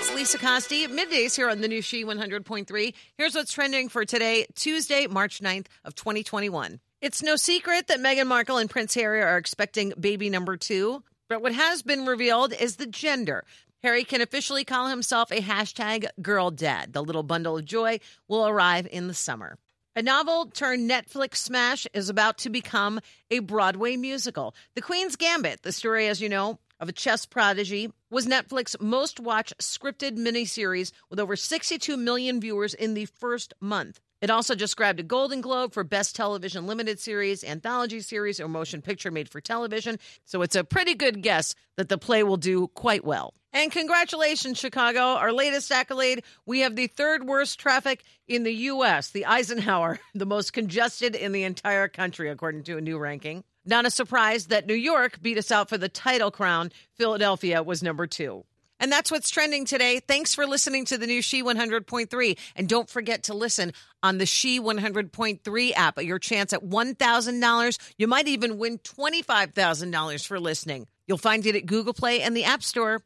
It's Lisa Costi. Middays here on the new She 100.3. Here's what's trending for today, Tuesday, March 9th of 2021. It's no secret that Meghan Markle and Prince Harry are expecting baby number two, but what has been revealed is the gender. Harry can officially call himself a hashtag girl dad. The little bundle of joy will arrive in the summer. A novel turned Netflix smash is about to become a Broadway musical. The Queen's Gambit, the story, as you know, of a chess prodigy, was Netflix's most watched scripted miniseries with over 62 million viewers in the first month. It also just grabbed a Golden Globe for Best Television Limited Series, Anthology Series, or Motion Picture Made for Television. So it's a pretty good guess that the play will do quite well. And congratulations, Chicago. Our latest accolade we have the third worst traffic in the U.S., the Eisenhower, the most congested in the entire country, according to a new ranking. Not a surprise that New York beat us out for the title crown. Philadelphia was number two. And that's what's trending today. Thanks for listening to the new She 100.3. And don't forget to listen on the She 100.3 app. Your chance at $1,000. You might even win $25,000 for listening. You'll find it at Google Play and the App Store.